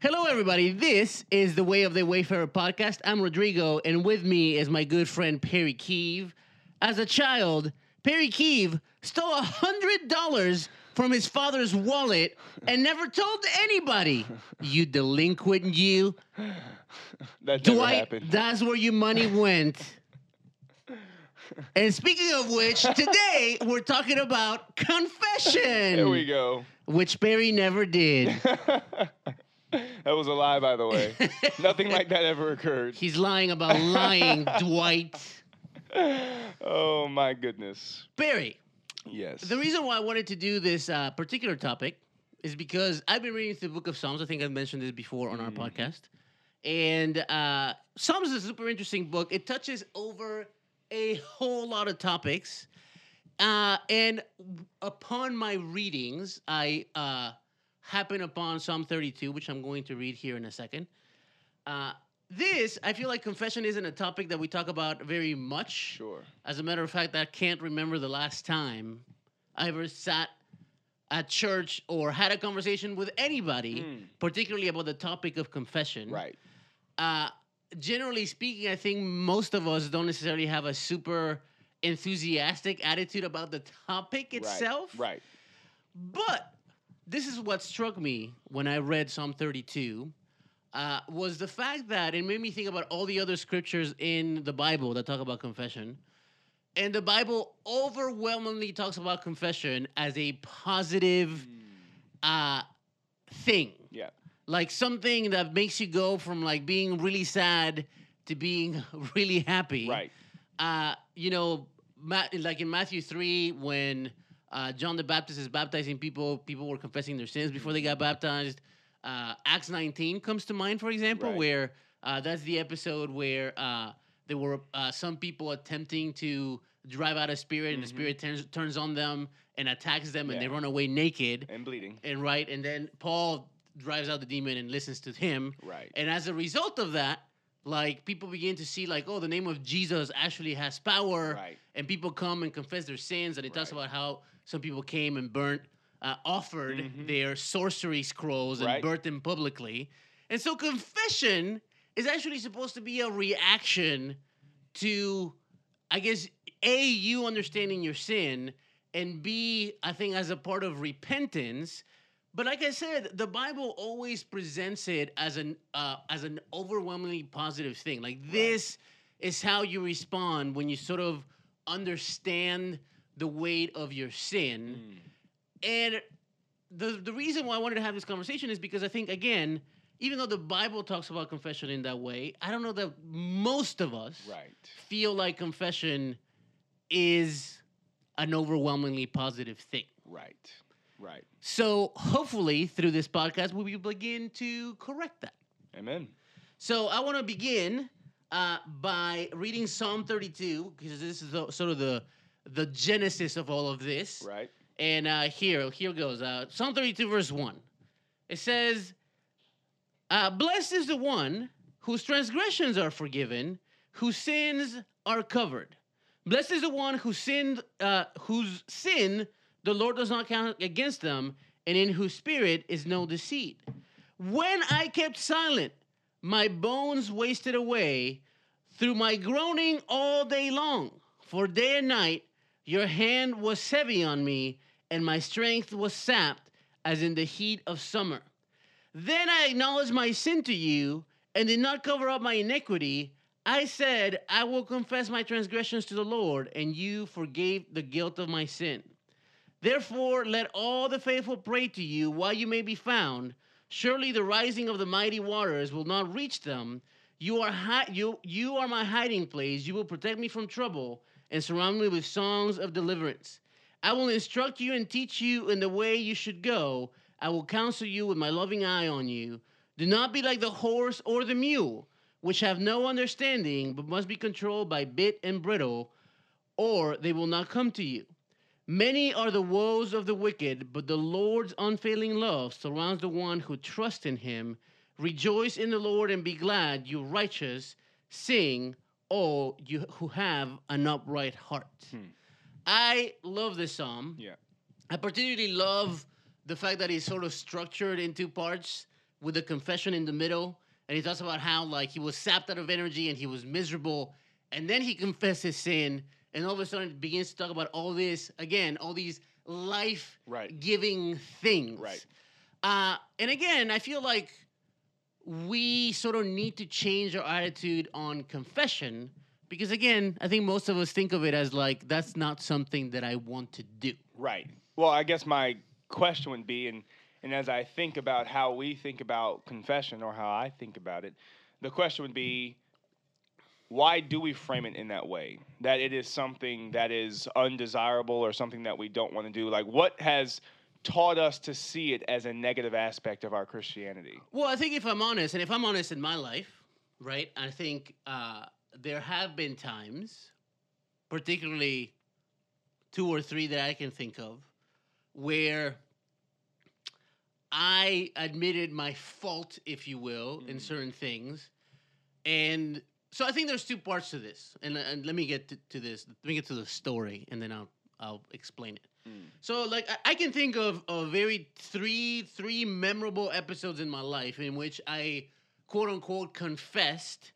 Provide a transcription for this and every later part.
Hello, everybody. This is the Way of the Wayfarer podcast. I'm Rodrigo, and with me is my good friend Perry Keeve. As a child, Perry Keeve stole a hundred dollars from his father's wallet and never told anybody. You delinquent, you. That never Dwight, happened. that's where your money went. And speaking of which, today we're talking about confession, There we go. which Perry never did. That was a lie, by the way. Nothing like that ever occurred. He's lying about lying, Dwight. Oh my goodness. Barry, Yes. the reason why I wanted to do this uh, particular topic is because I've been reading through the book of Psalms. I think I've mentioned this before on our Mhm. podcast. And uh, Psalms is a super interesting book. It touches over a whole lot of topics. Uh, and upon my readings, I uh, happen upon Psalm 32, which I'm going to read here in a second. Uh, this, I feel like confession isn't a topic that we talk about very much. Sure. As a matter of fact, I can't remember the last time I ever sat at church or had a conversation with anybody, Mm. particularly about the topic of confession. Right. Uh, generally speaking, I think most of us don't necessarily have a super enthusiastic attitude about the topic itself. Right. Right. But this is what struck me when I read Psalm 32 uh, was the fact that it made me think about all the other scriptures in the Bible that talk about confession. And the Bible overwhelmingly talks about confession as a positive uh, thing, Yeah. like something that makes you go from like being really sad to being really happy Right. uh, you know, Ma- like in Matthew 3, when uh, John the Baptist is baptizing people, people were confessing their sins before they got baptized. Uh, Acts 19 comes to mind, for example, Right. where uh, that's the episode where uh, there were uh, some people attempting to drive out a spirit, and the Mhm. spirit turns, turns on them and attacks them, and they run away naked. And bleeding. And right, and then Paul drives out the demon and listens to him. Right. And as a result of that, like people begin to see, like, oh, the name of Jesus actually has power, Right. and people come and confess their sins. And it talks about how some people came and burnt, uh, offered Mhm. their sorcery scrolls and Right. burnt them publicly. And so confession is actually supposed to be a reaction to, I guess, a you understanding your sin, and b I think as a part of repentance. But like I said, the Bible always presents it as an uh, as an overwhelmingly positive thing. Like this is how you respond when you sort of understand the weight of your sin. Mm. And the the reason why I wanted to have this conversation is because I think again, even though the Bible talks about confession in that way, I don't know that most of us Right. feel like confession is an overwhelmingly positive thing. Right. Right. So hopefully through this podcast we will begin to correct that. Amen. So I want to begin uh, by reading Psalm 32 because this is the, sort of the the genesis of all of this. Right. And uh, here, here goes. Uh, Psalm 32, verse 1. It says, uh, Blessed is the one whose transgressions are forgiven, whose sins are covered. Blessed is the one who sinned, uh, whose sin the Lord does not count against them, and in whose spirit is no deceit. When I kept silent, my bones wasted away through my groaning all day long. For day and night your hand was heavy on me, and my strength was sapped as in the heat of summer. Then I acknowledged my sin to you and did not cover up my iniquity. I said, I will confess my transgressions to the Lord, and you forgave the guilt of my sin. Therefore, let all the faithful pray to you while you may be found. Surely the rising of the mighty waters will not reach them. You are hi- you you are my hiding place. You will protect me from trouble and surround me with songs of deliverance. I will instruct you and teach you in the way you should go. I will counsel you with my loving eye on you. Do not be like the horse or the mule, which have no understanding, but must be controlled by bit and bridle, or they will not come to you. Many are the woes of the wicked, but the Lord's unfailing love surrounds the one who trusts in him. Rejoice in the Lord and be glad, you righteous. Sing, all you who have an upright heart. Hmm. I love this psalm. Yeah. I particularly love the fact that it's sort of structured in two parts with the confession in the middle, and he talks about how like he was sapped out of energy and he was miserable, and then he confesses sin, and all of a sudden it begins to talk about all this again, all these life Right. giving things. Right. Uh, and again, I feel like we sort of need to change our attitude on confession because, again, I think most of us think of it as like, that's not something that I want to do. Right. Well, I guess my question would be, and and as I think about how we think about confession or how I think about it, the question would be, why do we frame it in that way? That it is something that is undesirable or something that we don't want to do. Like, what has taught us to see it as a negative aspect of our Christianity? Well, I think if I'm honest, and if I'm honest in my life, right, I think uh, there have been times, particularly two or three that I can think of, where I admitted my fault, if you will, in Mm. certain things. And so I think there's two parts to this. And, and let me get to, to this. Let me get to the story, and then I'll I'll explain it. So like I, I can think of of very three three memorable episodes in my life in which I quote unquote confessed,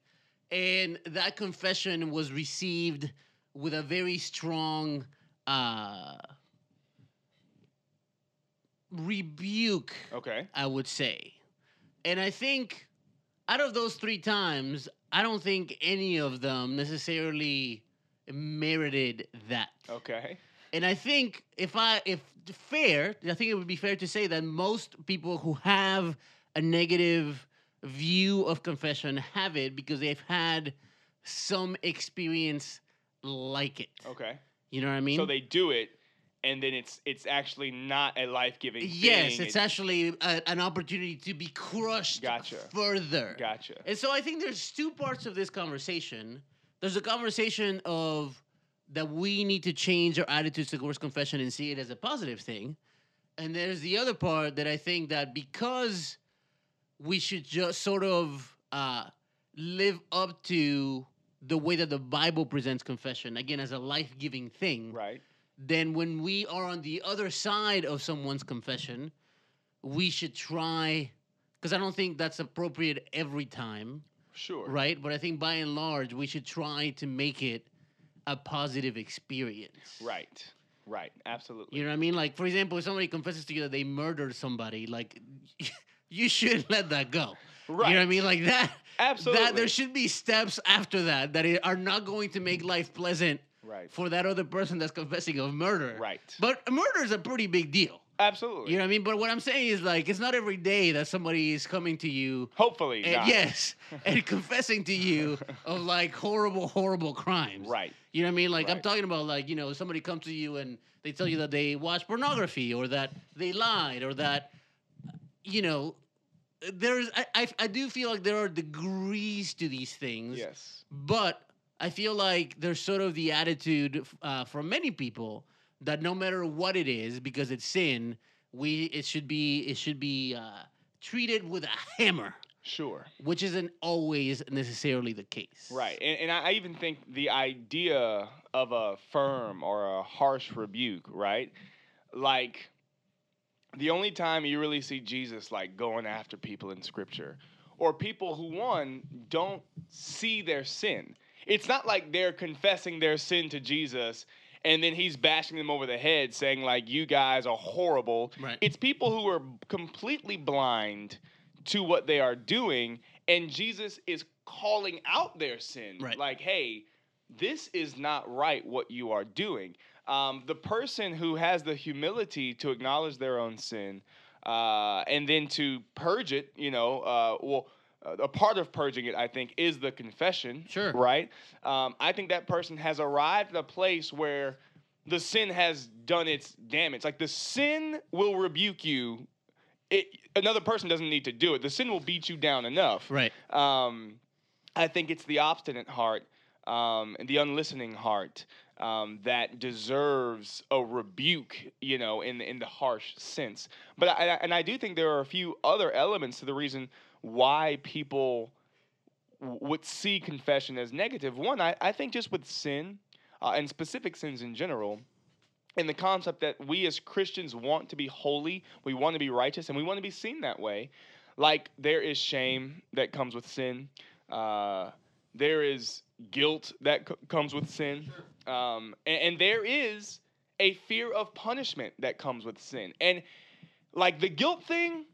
and that confession was received with a very strong uh, rebuke, Okay. I would say. And I think out of those three times, I don't think any of them necessarily merited that. Okay. And I think if I if fair, I think it would be fair to say that most people who have a negative view of confession have it because they've had some experience like it. Okay. You know what I mean? so they do it, and then it's it's actually not a life giving. yes, it's actually a, an opportunity to be crushed Gotcha. further. Gotcha. And so I think there's two parts of this conversation. There's a conversation of that we need to change our attitudes towards confession and see it as a positive thing. And there's the other part that I think that because we should just sort of uh, live up to the way that the Bible presents confession, again, as a life giving thing, Right. then when we are on the other side of someone's confession, we should try, because I don't think that's appropriate every time, Sure. right? But I think by and large, we should try to make it a positive experience. Right. Right. Absolutely. You know what I mean? Like, for example, if somebody confesses to you that they murdered somebody, like, you shouldn't let that go. right. You know what I mean? Like that. Absolutely. That there should be steps after that that are not going to make life pleasant Right. for that other person that's confessing of murder. Right. But murder is a pretty big deal. Absolutely. You know what I mean? But what I'm saying is like it's not every day that somebody is coming to you Hopefully. and not. yes, and confessing to you of like horrible, horrible crimes. Right. You know what I mean? Like I'm talking about like, you know, somebody comes to you and they tell you that they watch pornography or that they lied or that you know there's I, I I do feel like there are degrees to these things. Yes. But I feel like there's sort of the attitude uh, from many people that no matter what it is, because it's sin, we it should be it should be uh, treated with a hammer, Sure. which isn't always necessarily the case. Right. And, and I even think the idea of a firm or a harsh rebuke, right? Like, the only time you really see Jesus like going after people in scripture or people who one don't see their sin. It's not like they're confessing their sin to Jesus and then he's bashing them over the head saying like you guys are horrible. Right. It's people who are completely blind to what they are doing and Jesus is calling out their sin Right. like hey this is not right what you are doing. Um, the person who has the humility to acknowledge their own sin uh, and then to purge it, you know, uh, well, a part of purging it, I think, is the confession. Sure. Right? Um, I think that person has arrived at a place where the sin has done its damage. Like the sin will rebuke you. It, another person doesn't need to do it. The sin will beat you down enough. Right. Um, I think it's the obstinate heart um, and the unlistening heart um, that deserves a rebuke, you know, in in the harsh sense. But I, and I do think there are a few other elements to the reason why people would see confession as negative. One, I, I think just with sin uh, and specific sins in general. And the concept that we as Christians want to be holy, we want to be righteous, and we want to be seen that way like there is shame that comes with sin. Uh, there is guilt that c- comes with sin, um, and, and there is a fear of punishment that comes with sin. And like the guilt thing,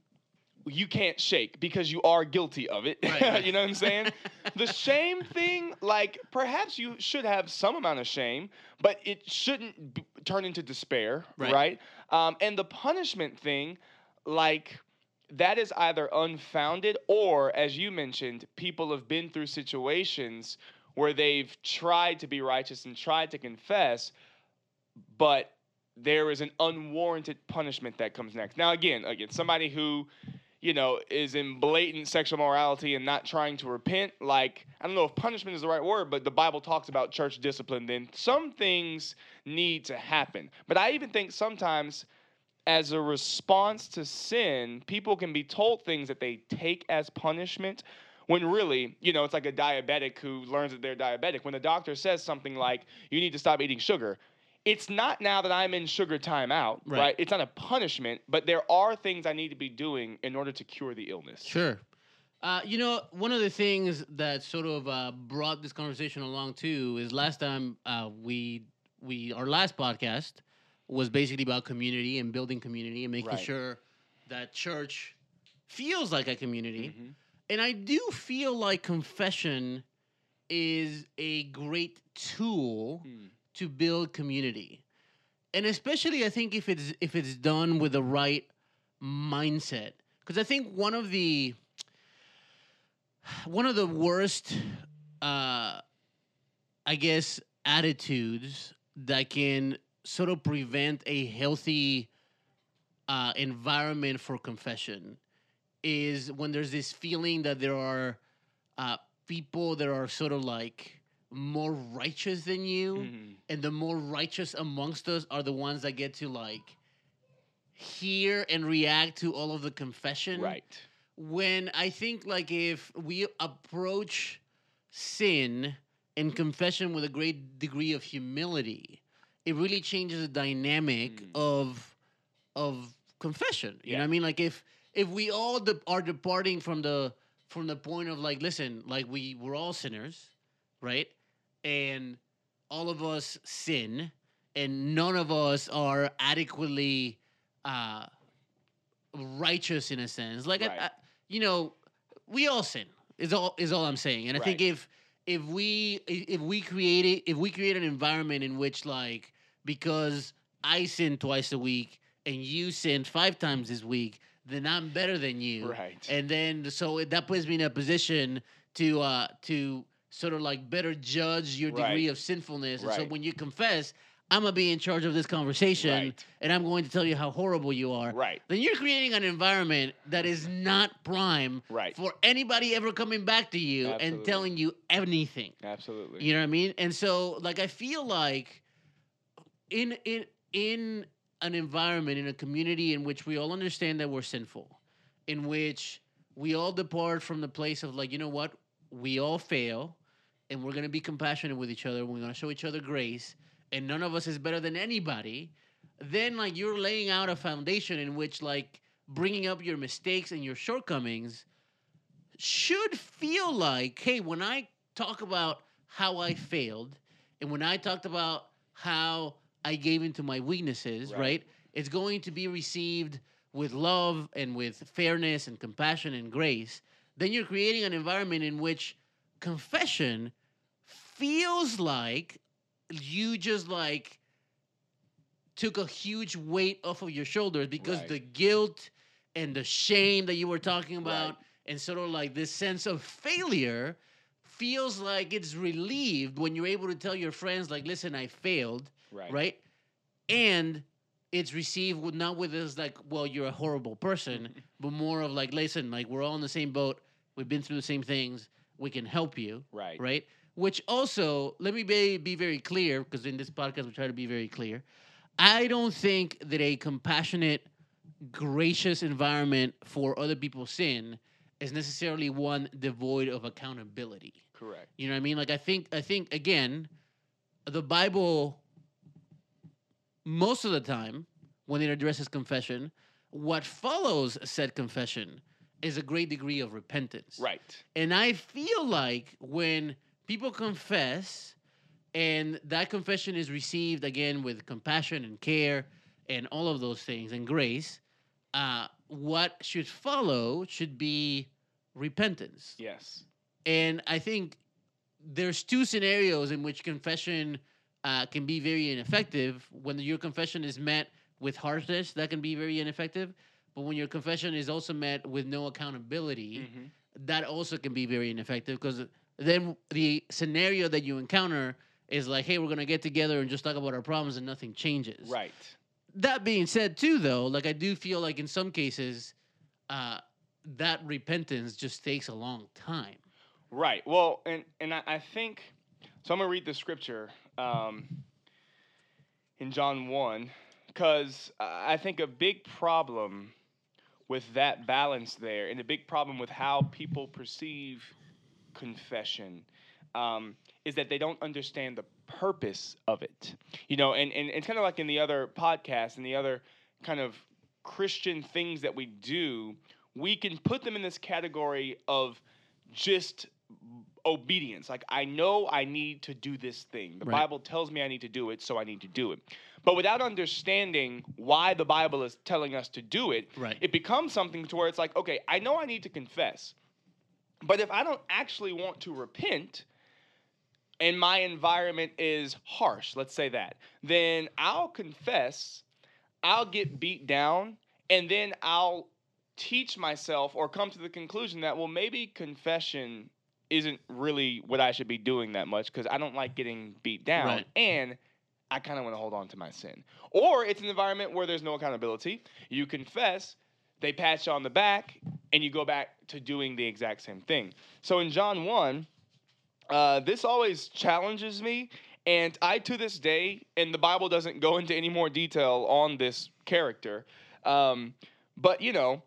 you can't shake because you are guilty of it. Right. you know what I'm saying? the shame thing, like perhaps you should have some amount of shame, but it shouldn't b- turn into despair, Right. right? Um, and the punishment thing, like that is either unfounded or, as you mentioned, people have been through situations where they've tried to be righteous and tried to confess, but there is an unwarranted punishment that comes next. Now, again, again, somebody who, you know, is in blatant sexual morality and not trying to repent, like I don't know if punishment is the right word, but the Bible talks about church discipline. Then some things need to happen. But I even think sometimes as a response to sin, people can be told things that they take as punishment when really, you know, it's like a diabetic who learns that they're diabetic. When the doctor says something like, you need to stop eating sugar, it's not now that I'm in sugar timeout, Right. right? It's not a punishment, but there are things I need to be doing in order to cure the illness. Sure. Uh, you know, one of the things that sort of uh, brought this conversation along too is last time uh, we we our last podcast was basically about community and building community and making Right. sure that church feels like a community. Mhm. And I do feel like confession is a great tool Mm. To build community. And especially I think if it's if it's done with the right mindset. Because I think one of the one of the worst uh I guess attitudes that can sort of prevent a healthy uh, environment for confession is when there's this feeling that there are uh, people that are sort of like more righteous than you Mhm. and the more righteous amongst us are the ones that get to like hear and react to all of the confession Right. when i think like if we approach sin and confession with a great degree of humility it really changes the dynamic Mm. of of confession you know what i mean like if if we all de- are departing from the from the point of like listen like we we're all sinners right and all of us sin and none of us are adequately uh righteous in a sense like Right. I, you know we all sin is all is all i'm saying and i think if if we if we create it if we create an environment in which like because i sin twice a week and you sin five times this week then i'm better than you Right. and then so that puts me in a position to uh to sort of like better judge your degree Right. of sinfulness and so when you confess i'm gonna be in charge of this conversation Right. and i'm going to tell you how horrible you are Right. then you're creating an environment that is not prime Right. for anybody ever coming back to you and telling you anything Absolutely. you know what I mean? And so like I feel like in in in an environment in a community in which we all understand that we're sinful, in which we all depart from the place of like, you know what? We all fail and we're going to be compassionate with each other. We're going to show each other grace and none of us is better than anybody. Then like you're laying out a foundation in which like bringing up your mistakes and your shortcomings should feel like, hey, when I talk about how I failed and when I talked about how I gave into my weaknesses, right. Right. It's going to be received with love and with fairness and compassion and grace. Then you're creating an environment in which confession feels like you just like took a huge weight off of your shoulders because Right. the guilt and the shame that you were talking about Right. and sort of like this sense of failure feels like it's relieved when you're able to tell your friends like listen i failed Right. right and it's received with not with this like well you're a horrible person but more of like listen like we're all in the same boat we've been through the same things we can help you Right. right which also let me be, be very clear because in this podcast we try to be very clear i don't think that a compassionate gracious environment for other people's sin is necessarily one devoid of accountability Correct. you know what I mean? Like I think I think again, the Bible most of the time when it addresses confession, what follows said confession is a great degree of repentance. Right. And I feel like when people confess and that confession is received again with compassion and care and all of those things and grace, uh, what should follow should be repentance. Yes. And I think there's two scenarios in which confession uh, can be very ineffective. When your confession is met with harshness, that can be very ineffective. But when your confession is also met with no accountability, Mhm. that also can be very ineffective because then the scenario that you encounter is like, hey, we're gonna get together and just talk about our problems and nothing changes. Right. That being said, too, though, like I do feel like in some cases, uh, that repentance just takes a long time. Right. Well, and and I, I think so. I'm gonna read the scripture um, in John one because I think a big problem with that balance there, and a big problem with how people perceive confession, um, is that they don't understand the purpose of it. You know, and and it's kind of like in the other podcasts and the other kind of Christian things that we do, we can put them in this category of just obedience. Like I know I need to do this thing. The Right. Bible tells me I need to do it, so I need to do it. But without understanding why the Bible is telling us to do it, Right. it becomes something to where it's like, okay, I know I need to confess. But if I don't actually want to repent, and my environment is harsh, let's say that, then I'll confess, I'll get beat down, and then I'll teach myself or come to the conclusion that, well, maybe confession isn't really what I should be doing that much because I don't like getting beat down. Right. And I kind of want to hold on to my sin. Or it's an environment where there's no accountability. You confess, they pat you on the back, and you go back to doing the exact same thing. So in John 1, uh, this always challenges me. And I, to this day, and the Bible doesn't go into any more detail on this character, um, but you know,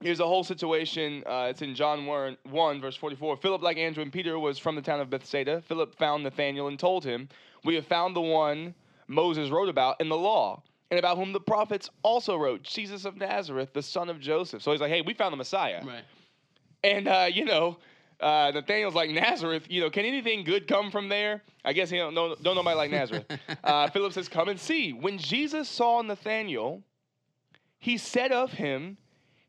here's a whole situation. Uh, it's in John 1, 1, verse 44. Philip, like Andrew and Peter, was from the town of Bethsaida. Philip found Nathanael and told him, We have found the one Moses wrote about in the law, and about whom the prophets also wrote, Jesus of Nazareth, the son of Joseph. So he's like, Hey, we found the Messiah. Right. And uh, you know, uh, Nathaniel's like Nazareth. You know, can anything good come from there? I guess he don't know, don't nobody like Nazareth. uh, Philip says, "Come and see." When Jesus saw Nathanael, he said of him,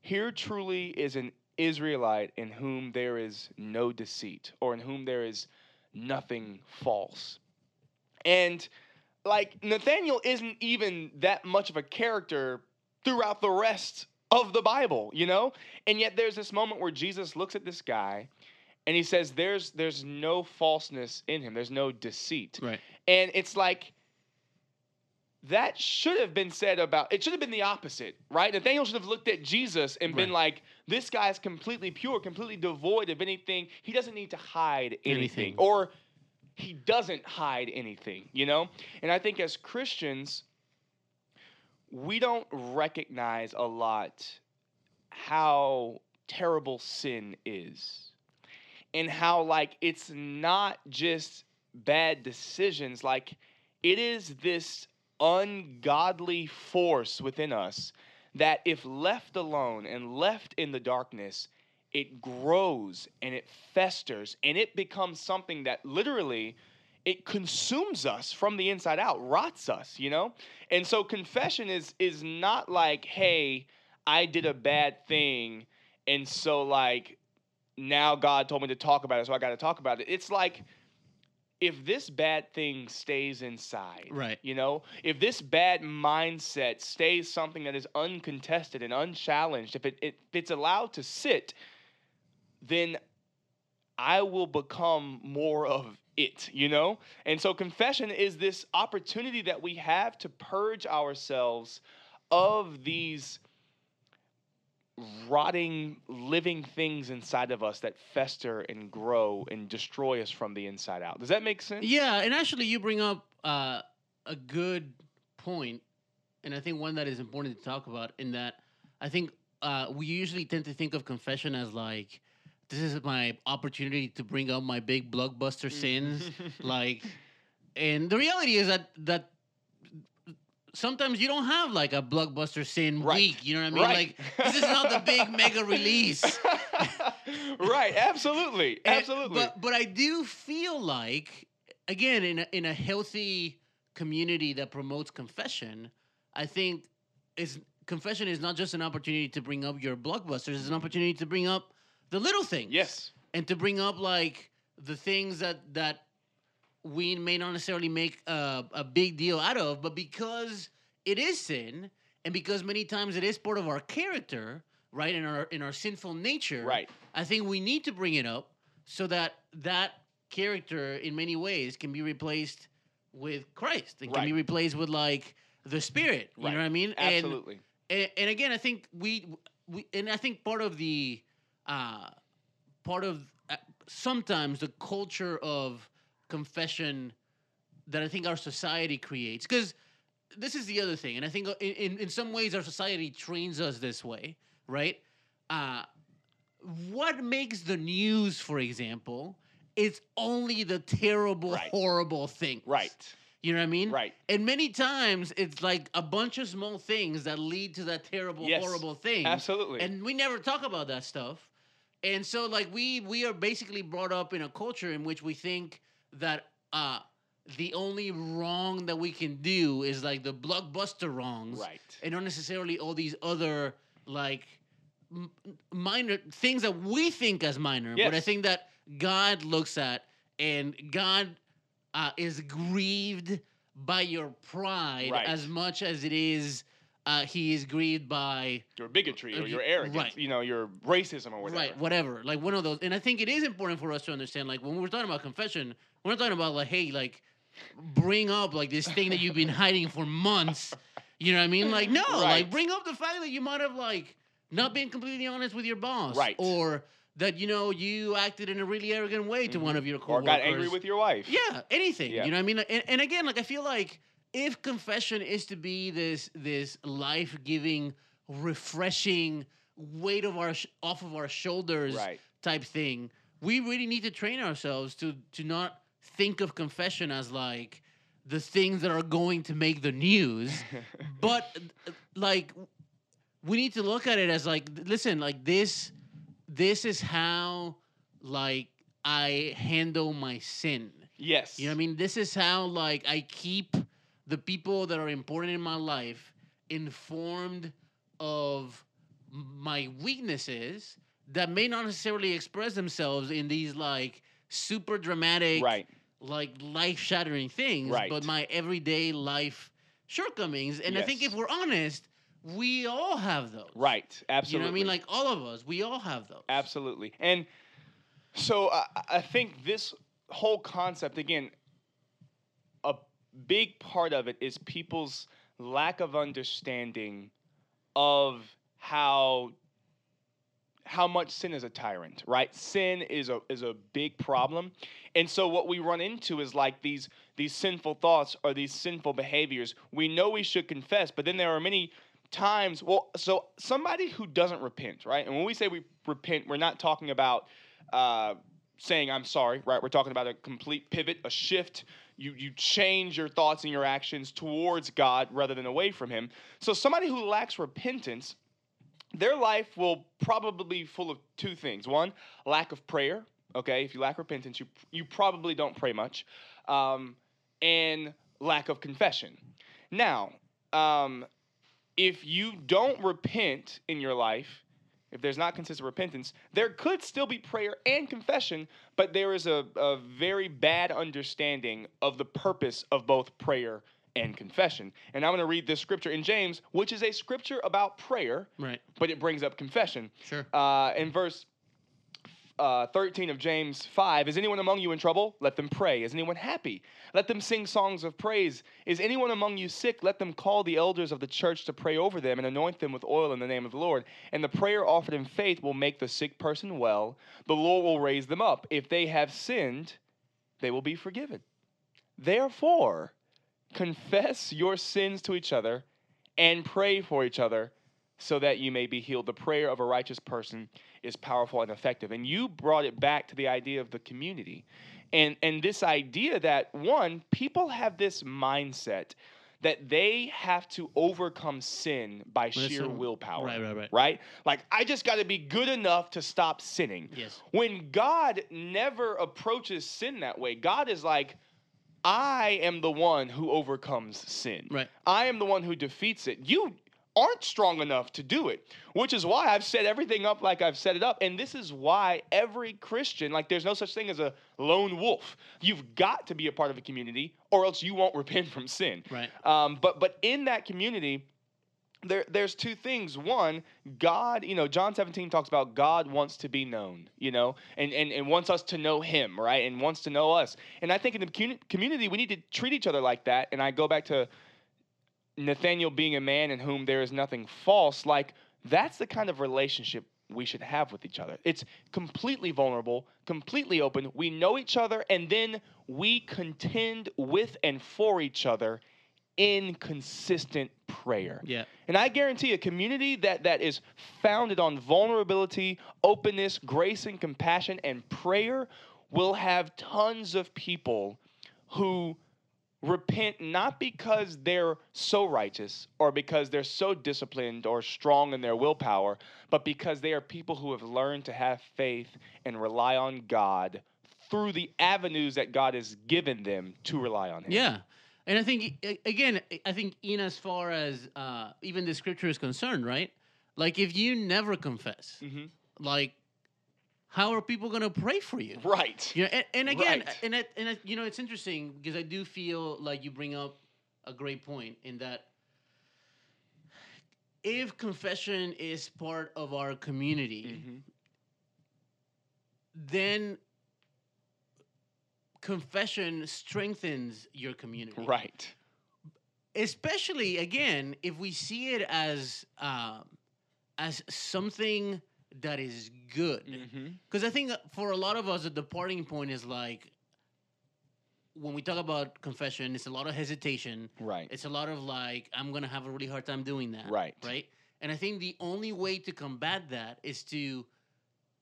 "Here truly is an Israelite in whom there is no deceit, or in whom there is nothing false." And like Nathaniel isn't even that much of a character throughout the rest of the Bible, you know? And yet there's this moment where Jesus looks at this guy and he says there's there's no falseness in him. There's no deceit. Right. And it's like that should have been said about it should have been the opposite, right? Nathaniel should have looked at Jesus and been like, this guy is completely pure, completely devoid of anything. He doesn't need to hide anything. Anything. Or he doesn't hide anything, you know? And I think as Christians, we don't recognize a lot how terrible sin is and how like it's not just bad decisions like it is this ungodly force within us that if left alone and left in the darkness it grows and it festers and it becomes something that literally it consumes us from the inside out rots us you know? And so confession is is not like hey i did a bad thing and so like now god told me to talk about it so i got to talk about it. It's like if this bad thing stays inside Right. you know? If this bad mindset stays something that is uncontested and unchallenged if it if it's allowed to sit then I will become more of it, you know? And so confession is this opportunity that we have to purge ourselves of these rotting, living things inside of us that fester and grow and destroy us from the inside out. Does that make sense? Yeah, and actually, you bring up uh, a good point, and I think one that is important to talk about. In that, I think uh, we usually tend to think of confession as like, this is my opportunity to bring up my big blockbuster mm. sins, like, and the reality is that that sometimes you don't have like a blockbuster sin Right. week. You know what I mean? Right. Like this is not the big mega release. right, absolutely, And- absolutely. But but I do feel like again in a, in a healthy community that promotes confession, I think is confession is not just an opportunity to bring up your blockbusters. It's an opportunity to bring up the little things. yes, and to bring up like the things that that we may not necessarily make a, a big deal out of, but because it is sin, and because many times it is part of our character, right, in our in our sinful nature, right, I think we need to bring it up so that that character, in many ways, can be replaced with Christ and can be replaced with like the Spirit. You Right. know what I mean? And absolutely. and, and again, I think we, we and I think part of the uh, part of uh, sometimes the culture of confession that I think our society creates because this is the other thing, and I think uh, in, in, in some ways our society trains us this way, right? Uh, what makes the news, for example, is only the terrible, Right. horrible thing. Right, You know what I mean? right. And many times it's like a bunch of small things that lead to that terrible, Yes, horrible thing. Absolutely. And we never talk about that stuff. And so like we we are basically brought up in a culture in which we think that uh the only wrong that we can do is like the blockbuster wrongs right. and not necessarily all these other like m- minor things that we think as minor but i think that god looks at and god uh, is grieved by your pride Right. as much as it is uh, he is grieved by Your bigotry or Uh, your arrogance, right. you know, your racism or whatever. right whatever like one of those and i think it is important for us to understand like when we're talking about confession we're not talking about like hey like bring up like this thing that you've been hiding for months you know what i mean like no like bring up the fact that you might have like not been completely honest with your boss Right. or that you know you acted in a really arrogant way to one of your coworkers, Or got angry with your wife. yeah, anything. Yeah. You know what I mean? And, and again, like I feel like if confession is to be this this life giving, refreshing weight of our sh- off of our shoulders Right. type thing, we really need to train ourselves to to not think of confession as like the things that are going to make the news, but uh, like we need to look at it as like listen, like this this is how like I handle my sin. yes. You know what I mean? This is how like I keep the people that are important in my life informed of my weaknesses that may not necessarily express themselves in these like super dramatic Right. like life shattering things, Right. but my everyday life shortcomings. And I think if we're honest, we all have those. Right. Absolutely. You know what I mean? Like all of us, we all have those. Absolutely. And so I, I think this whole concept, again, big part of it is people's lack of understanding of how how much sin is a tyrant, right? Sin is a is a big problem. And so what we run into is like these these sinful thoughts or these sinful behaviors. We know we should confess, but then there are many times well so somebody who doesn't repent right and when we say we repent we're not talking about uh, saying i'm sorry right we're talking about a complete pivot a shift you you change your thoughts and your actions towards god rather than away from him. So somebody who lacks repentance their life will probably be full of two things. One lack of prayer okay? If you lack repentance you you probably don't pray much. Um, and lack of confession. Now um, if you don't repent in your life, if there's not consistent repentance, there could still be prayer and confession, but there is a, a very bad understanding of the purpose of both prayer and confession. And I'm going to read this scripture in James, which is a scripture about prayer, Right. but it brings up confession. Sure. Uh, in verse uh, 13 of James 5 Is anyone among you in trouble? Let them pray. Is anyone happy? Let them sing songs of praise. Is anyone among you sick? Let them call the elders of the church to pray over them and anoint them with oil in the name of the Lord. And the prayer offered in faith will make the sick person well. The Lord will raise them up. If they have sinned, they will be forgiven. Therefore, confess your sins to each other and pray for each other so that you may be healed. The prayer of a righteous person is powerful and effective. And you brought it back to the idea of the community. And and this idea that one, people have this mindset that they have to overcome sin by Well, sheer willpower. right, right, right. Right? Like I just got to be good enough to stop sinning. Yes. When God never approaches sin that way, God is like, I am the one who overcomes sin. Right. I am the one who defeats it. You aren't strong enough to do it, which is why I've set everything up like I've set it up. And this is why every Christian, like, there's no such thing as a lone wolf. You've got to be a part of a community, or else you won't repent from sin. Right. Um, but but in that community, there there's two things. One, God, you know, John 17 talks about God wants to be known, you know, and, and, and wants us to know him, right? And wants to know us. And I think in the community, we need to treat each other like that. And I go back to Nathaniel being a man in whom there is nothing false. Like, that's the kind of relationship we should have with each other. It's completely vulnerable, completely open. We know each other, and then we contend with and for each other in consistent prayer. Yeah. And I guarantee a community that that is founded on vulnerability, openness, grace and compassion and prayer will have tons of people who repent not because they're so righteous or because they're so disciplined or strong in their willpower, but because they are people who have learned to have faith and rely on God through the avenues that God has given them to rely on Him. Yeah. And I think again, I think in as far as uh, even the scripture is concerned, right? Like if you never confess, Mhm. like how are people gonna pray for you? Right. You know, and, and again, Right. and it, and it, you know, it's interesting because I do feel like you bring up a great point in that if confession is part of our community, Mhm. then confession strengthens your community. Right. especially again if we see it as um, as something that is good Mm-hmm. because i think for a lot of us the departing point is like when we talk about confession it's a lot of hesitation Right. it's a lot of like i'm gonna have a really hard time doing that Right. right and i think the only way to combat that is to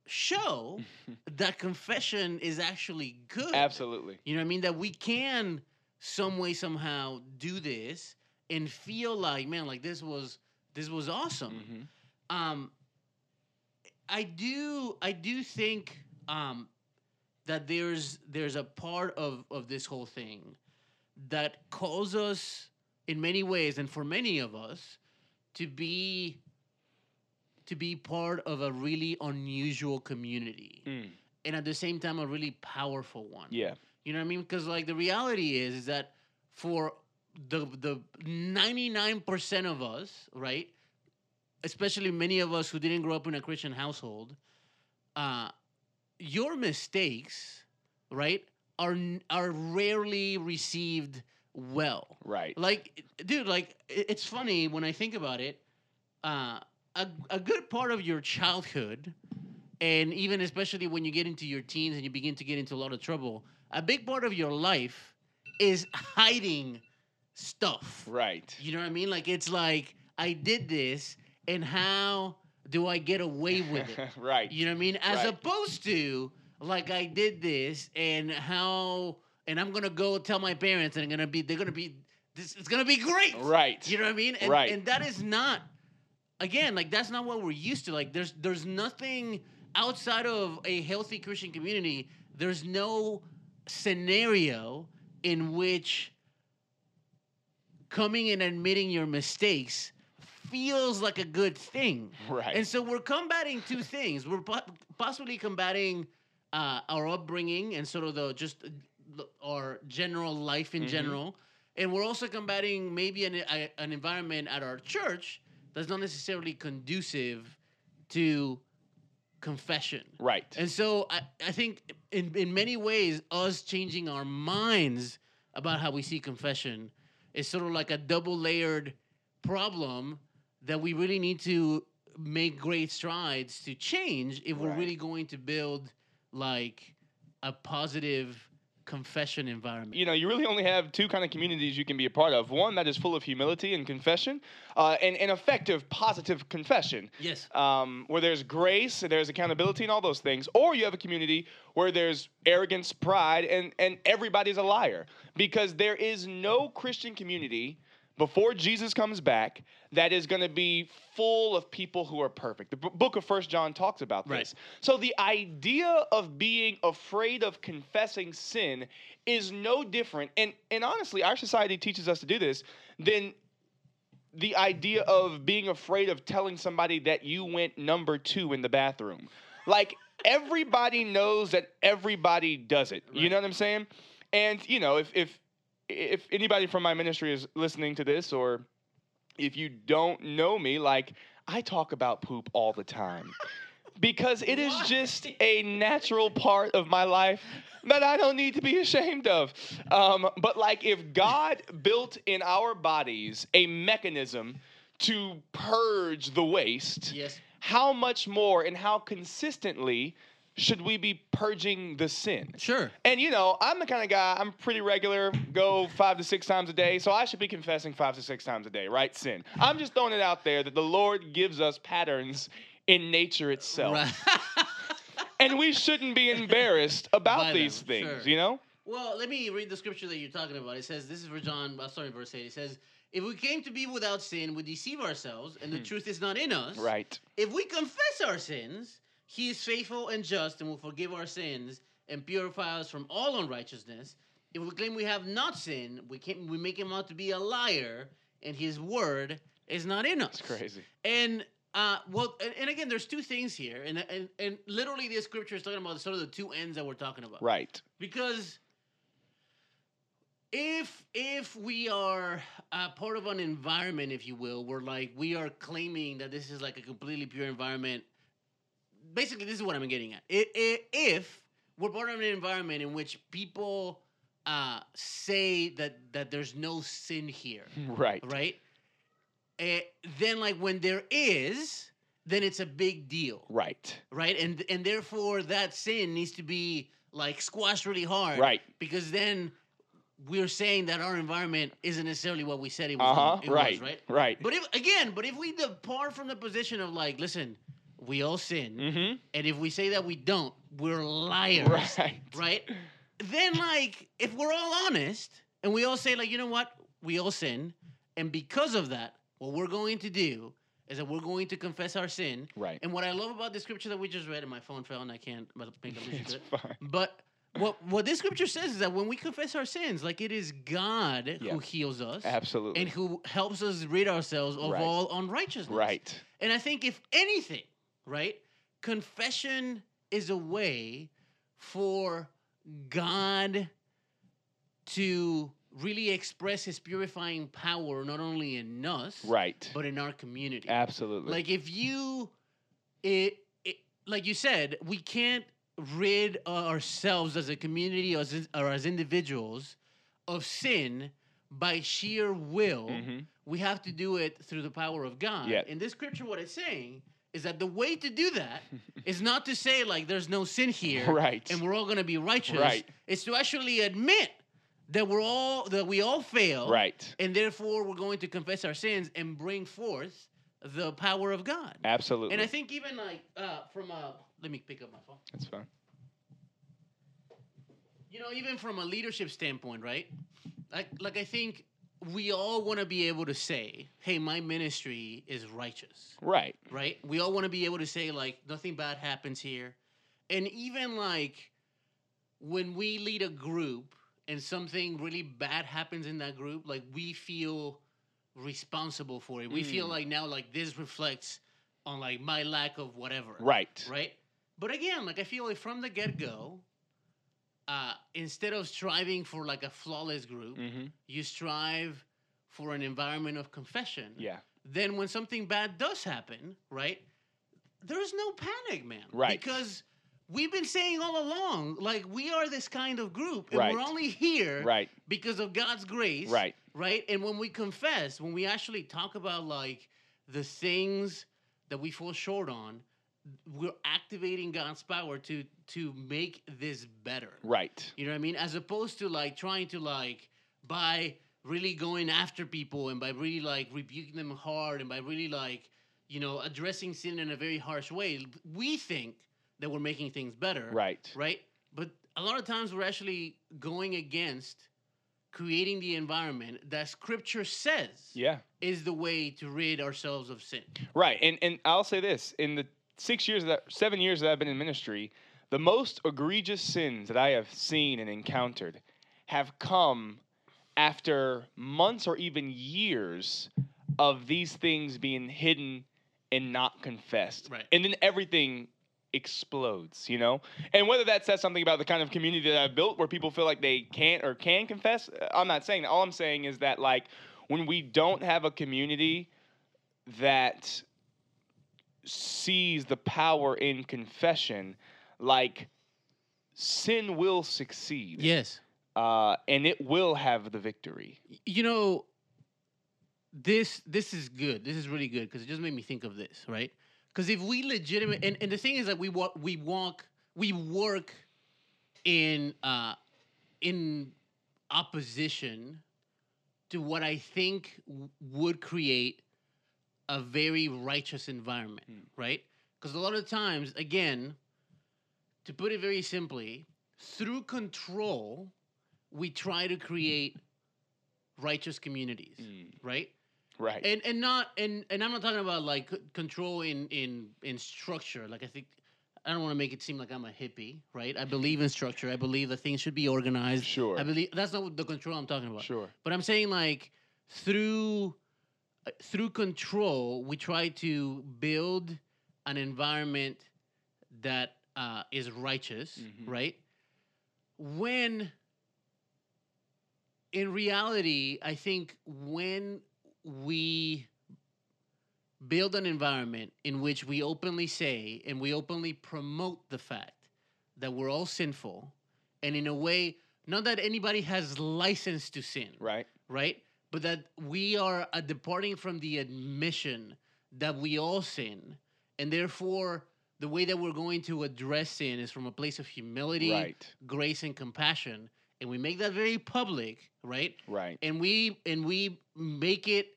show that confession is actually good Absolutely. you know what I mean? That we can some way somehow do this and feel like, man, like this was this was awesome. Mhm. Um I do I do think um that there's there's a part of of this whole thing that calls us in many ways and for many of us to be to be part of a really unusual community Mm. and at the same time a really powerful one. Yeah. You know what I mean? Because like the reality is, is that for the the ninety nine percent of us, right, especially many of us who didn't grow up in a Christian household, uh, your mistakes, right, are are rarely received well. Right. Like, dude, like it's funny when I think about it. Uh, a a good part of your childhood, and even especially when you get into your teens and you begin to get into a lot of trouble, a big part of your life is hiding stuff. Right. You know what I mean? Like it's like I did this, and how do I get away with it? right. You know what I mean? As Right. opposed to like I did this and how and I'm gonna go tell my parents and I'm gonna be they're gonna be this it's gonna be great. Right. You know what I mean? And, Right. and that is not again, like that's not what we're used to. Like there's there's nothing outside of a healthy Christian community, there's no scenario in which coming and admitting your mistakes feels like a good thing. Right. And so we're combating two things. We're po- possibly combating uh, our upbringing and sort of the just uh, our general life in Mhm. general, and we're also combating maybe an a, an environment at our church that's not necessarily conducive to confession. right. And so I, I think in, in many ways, us changing our minds about how we see confession is sort of like a double layered problem that we really need to make great strides to change if we're really going to build like a positive confession environment. you know, you really only have two kind of communities you can be a part of. One that is full of humility and confession, uh, and, and effective, positive confession, Yes. um, where there's grace, and there's accountability, and all those things. Or you have a community where there's arrogance, pride, and, and everybody's a liar. Because there is no Christian community before Jesus comes back that is going to be full of people who are perfect. The b- book of First John talks about Right. this. So the idea of being afraid of confessing sin is no different and and honestly our society teaches us to do this than the idea of being afraid of telling somebody that you went number 2 in the bathroom. Like everybody knows that everybody does it. You know what I'm saying? And you know, if if if anybody from my ministry is listening to this or if you don't know me, like I talk about poop all the time. Because it is just a natural part of my life that I don't need to be ashamed of. Um, but like if God built in our bodies a mechanism to purge the waste, Yes. how much more and how consistently should we be purging the sin? Sure. And you know, I'm the kind of guy, I'm pretty regular, go five to six times a day, so I should be confessing five to six times a day, right? Sin. I'm just throwing it out there that the Lord gives us patterns in nature itself. Right. And we shouldn't be embarrassed about By these them, things, sure. you know? Well, let me read the scripture that you're talking about. It says, this is for John, uh, sorry, verse 8. It says, If we came to be without sin, we deceive ourselves, and the truth is not in us. Hmm. Right. If we confess our sins, he is faithful and just and will forgive our sins and purify us from all unrighteousness. If we claim we have not sinned, we, can, we make him out to be a liar, and his word is not in us. It's crazy. And uh, well, and, and again, there's two things here, and, and and literally, this scripture is talking about sort of the two ends that we're talking about Right. because if if we are uh, part of an environment if you will where like we are claiming that this is like a completely pure environment basically this is what i'm getting at I- I- if we're born in an environment in which people uh, say that that there's no sin here Right. right Eh, then like when there is then it's a big deal Right. right? And and therefore that sin needs to be like squashed really hard, Right. Because then we're saying that our environment isn't necessarily what we said it was. Uh-huh, it was, Right. right. Right. But if again, but if we depart from the position of like, listen, we all sin, Mm and if we say that we don't, we're liars. Right. right? Then like, if we're all honest and we all say like, you know what, we all sin, and because of that, what we're going to do is that we're going to confess our sin. Right. And what I love about the scripture that we just read, and my phone fell and I can't make to it. fine. But what what this scripture says is that when we confess our sins, like it is God Yeah. who heals us Absolutely. and who helps us rid ourselves of Right. all unrighteousness. right. And I think if anything, right, confession is a way for God to really express his purifying power not only in us Right. but in our community. Absolutely. Like if you, it, it, like you said, we can't rid ourselves as a community or as, or as individuals of sin by sheer will. Mhm. We have to do it through the power of God. Yeah. In this scripture, what it's saying is that the way to do that is not to say like there's no sin here, Right. and we're all going to be righteous. Right. It's to actually admit that we're all that we all fail Right. and therefore we're going to confess our sins and bring forth the power of God. Absolutely. And I think even like uh, from a let me pick up my phone. That's fine. You know, even from a leadership standpoint, right? Like like I think we all want to be able to say, "Hey, my ministry is righteous." Right. Right? We all want to be able to say like nothing bad happens here. And even like when we lead a group and something really bad happens in that group, like we feel responsible for it. We feel Mm. like now like this reflects on like my lack of whatever. Right. Right? But again, like I feel like from the get-go, uh, instead of striving for like a flawless group, Mm-hmm. you strive for an environment of confession. Yeah. Then when something bad does happen, right? There's no panic, man. Right. Because we've been saying all along, like we are this kind of group, and we're only here Right. because of God's grace. Right. Right. And when we confess, when we actually talk about like the things that we fall short on, we're activating God's power to to make this better. Right. You know what I mean? As opposed to like trying to like by really going after people and by really like rebuking them hard and by really like you know addressing sin in a very harsh way. We think that we're making things better. Right. Right. But a lot of times we're actually going against creating the environment that Scripture says Yeah. is the way to rid ourselves of sin. Right. And and I'll say this: in the six years that seven years that I've been in ministry, the most egregious sins that I have seen and encountered have come after months or even years of these things being hidden and not confessed. Right. And then everything explodes, you know? And whether that says something about the kind of community that I've built where people feel like they can't or can confess, uh, I'm not saying that. All I'm saying is that like when we don't have a community that sees the power in confession, like sin will succeed. Yes. Uh, and it will have the victory. you know this this is good this is really good because it just made me think of this right because if we legitimate and, and the thing is that we walk we walk we work in uh in opposition to what i think w- would create a very righteous environment Mm. right because a lot of times again to put it very simply through control we try to create righteous communities right? Right. and and not and and i'm not talking about like control in in in structure. Like i think i don't want to make it seem like i'm a hippie right? I believe in structure. I believe that things should be organized. Sure. i believe that's not the control i'm talking about. Sure. but i'm saying like through uh, through control we try to build an environment that uh, is righteous Mhm. right when in reality i think when we build an environment in which we openly say and we openly promote the fact that we're all sinful and in a way not that anybody has license to sin Right. right but that we are departing from the admission that we all sin and therefore the way that we're going to address sin is from a place of humility Right. grace and compassion and we make that very public right Right. and we and we make it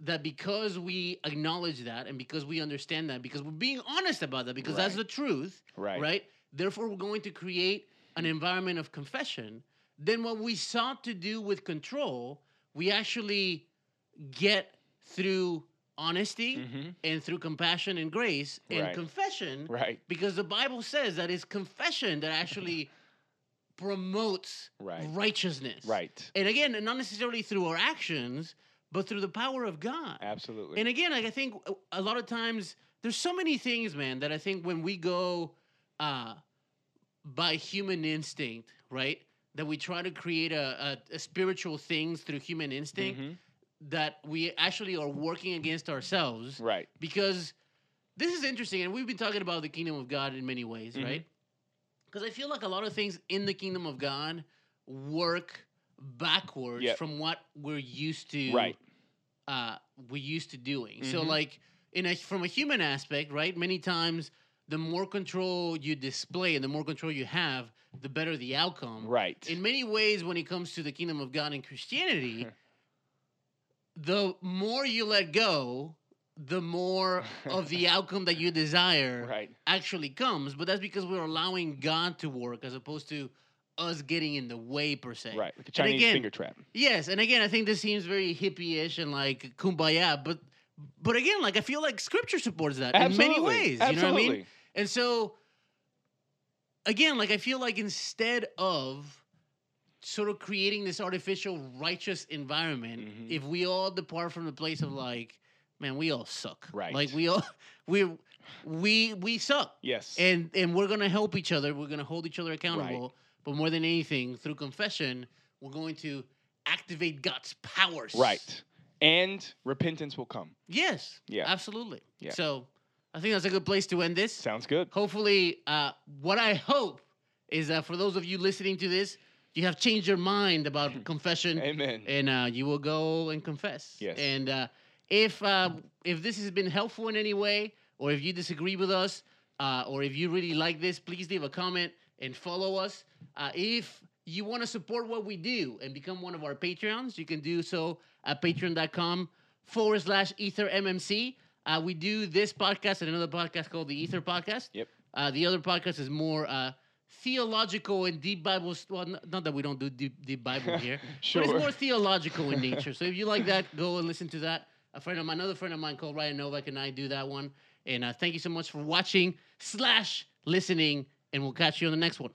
that because we acknowledge that and because we understand that because we're being honest about that because that's the truth Right. right therefore we're going to create an environment of confession then what we sought to do with control we actually get through honesty hmm and through compassion and grace and Right. confession Right. because the bible says that it's confession that actually promotes Right. righteousness Right. and again not necessarily through our actions but through the power of god Absolutely. and again like i think a- lot of times there's so many things man that i think when we go uh by human instinct right that we try to create a, a, a spiritual things through human instinct Mhm. That we actually are working against ourselves Right. because this is interesting and we've been talking about the kingdom of god in many ways Mhm. right because i feel like a lot of things in the kingdom of god work backwards Yep. from what we're used to Right. uh we're used to doing so Mhm. like in a from a human aspect right many times the more control you display and the more control you have the better the outcome Right. in many ways when it comes to the kingdom of god and christianity the more you let go the more of the outcome that you desire Right. actually comes but that's because we're allowing god to work as opposed to us getting in the way per se Right. Like a Chinese again- finger trap. yes and again i think this seems very hippie-ish and like kumbaya but but again like i feel like scripture supports that in many Absolutely. ways you know what i mean and so again like i feel like instead of sort of creating this artificial righteous environment Mhm. if we all depart from the place of like man we all suck Right. like we all we we we suck Yes. and and we're gonna help each other we're gonna hold each other accountable but more than anything through confession we're going to activate god's powers right. And repentance will come. yes Yeah. absolutely Yeah. so i think that's a good place to end this Sounds good. hopefully uh, what i hope is that for those of you listening to this you have changed your mind about confession Amen. and uh, you will go and confess. Yes. And uh, if uh, if this has been helpful in any way, or if you disagree with us, uh, or if you really like this, please leave a comment and follow us. Uh, if you want to support what we do and become one of our Patreons, you can do so at patreon.com forward slash ether mmc. Uh, we do this podcast and another podcast called the Ether Podcast. Yep. Uh, the other podcast is more uh, theological and deep Bible. st- Well, not that we don't do deep, deep Bible here, but it's more theological in nature. So if you like that, go and listen to that. A friend of mine, another friend of mine called Ryan Novak, and I do that one. And uh, thank you so much for watching slash listening, and we'll catch you on the next one.